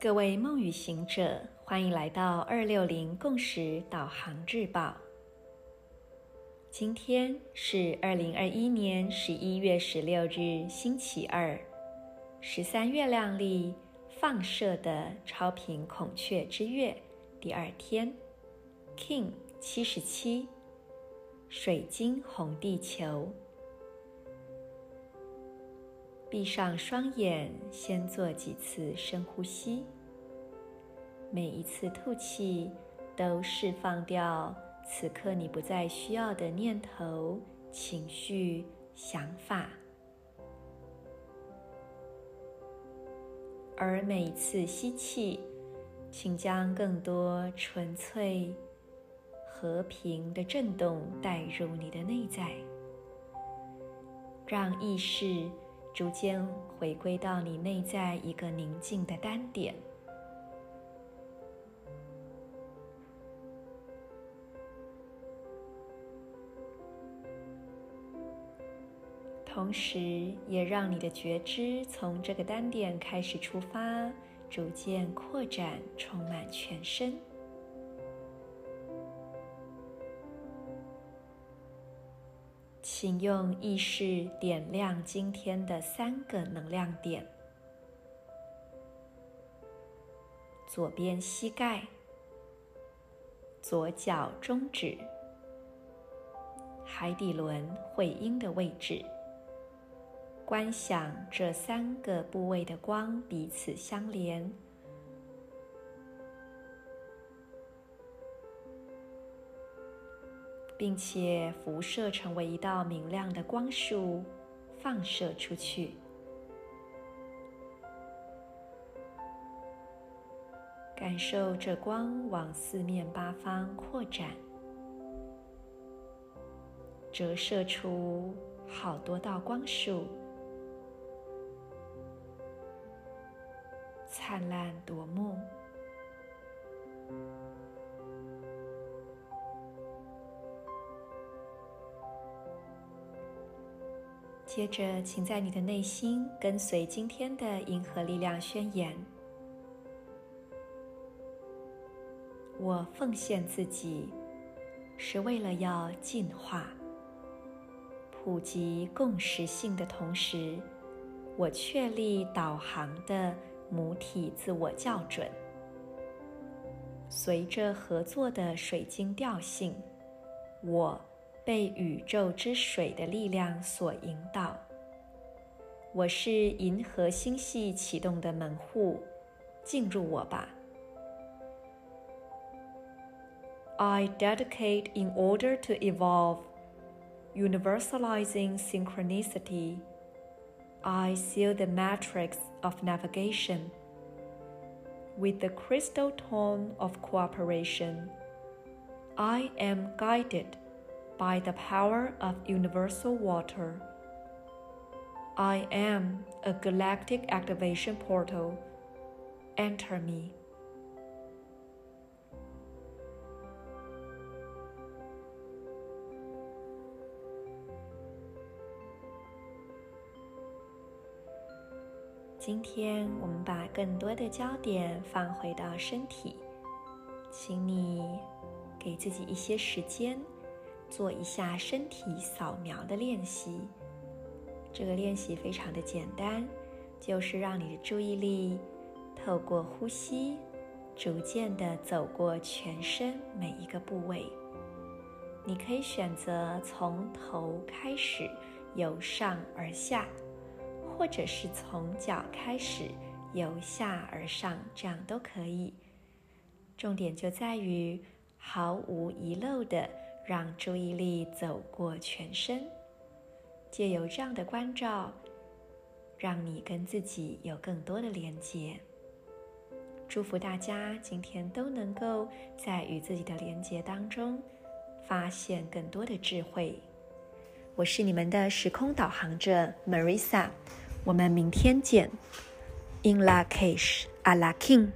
各位梦与行者，欢迎来到二六零共识导航日报。今天是二零二一年十一月十六日，星期二，十三月亮历放射的超频孔雀之月第二天，King 七十七，水晶红地球。闭上双眼，先做几次深呼吸。每一次吐气，都释放掉此刻你不再需要的念头、情绪、想法。而每一次吸气，请将更多纯粹、和平的震动带入你的内在，让意识。逐渐回归到你内在一个宁静的单点，同时也让你的觉知从这个单点开始出发，逐渐扩展，充满全身。请用意识点亮今天的三个能量点：左边膝盖、左脚中指、海底轮会阴的位置。观想这三个部位的光彼此相连。并且辐射成为一道明亮的光束，放射出去。感受这光往四面八方扩展，折射出好多道光束，灿烂夺目。接着，请在你的内心跟随今天的银河力量宣言：我奉献自己，是为了要进化、普及共识性的同时，我确立导航的母体自我校准，随着合作的水晶调性，我。被宇宙之水的力量所引导。我是银河星系启动的门户，进入我吧。I dedicate in order to evolve, universalizing synchronicity. I seal the matrix of navigation with the crystal tone of cooperation. I am guided. By the power of universal water, I am a galactic activation portal. Enter me. 今天我们把更多的焦点放回到身体，请你给自己一些时间。 做一下身体扫描的练习，这个练习非常的简单，就是让你的注意力透过呼吸，逐渐的走过全身每一个部位。你可以选择从头开始由上而下，或者是从脚开始由下而上，这样都可以。重点就在于毫无遗漏的。让注意力走过全身，借由这样的关照，让你跟自己有更多的连接。祝福大家今天都能够在与自己的连接当中，发现更多的智慧。我是你们的时空导航者 Marisa，我们明天见。In Lak'ech Ala K'in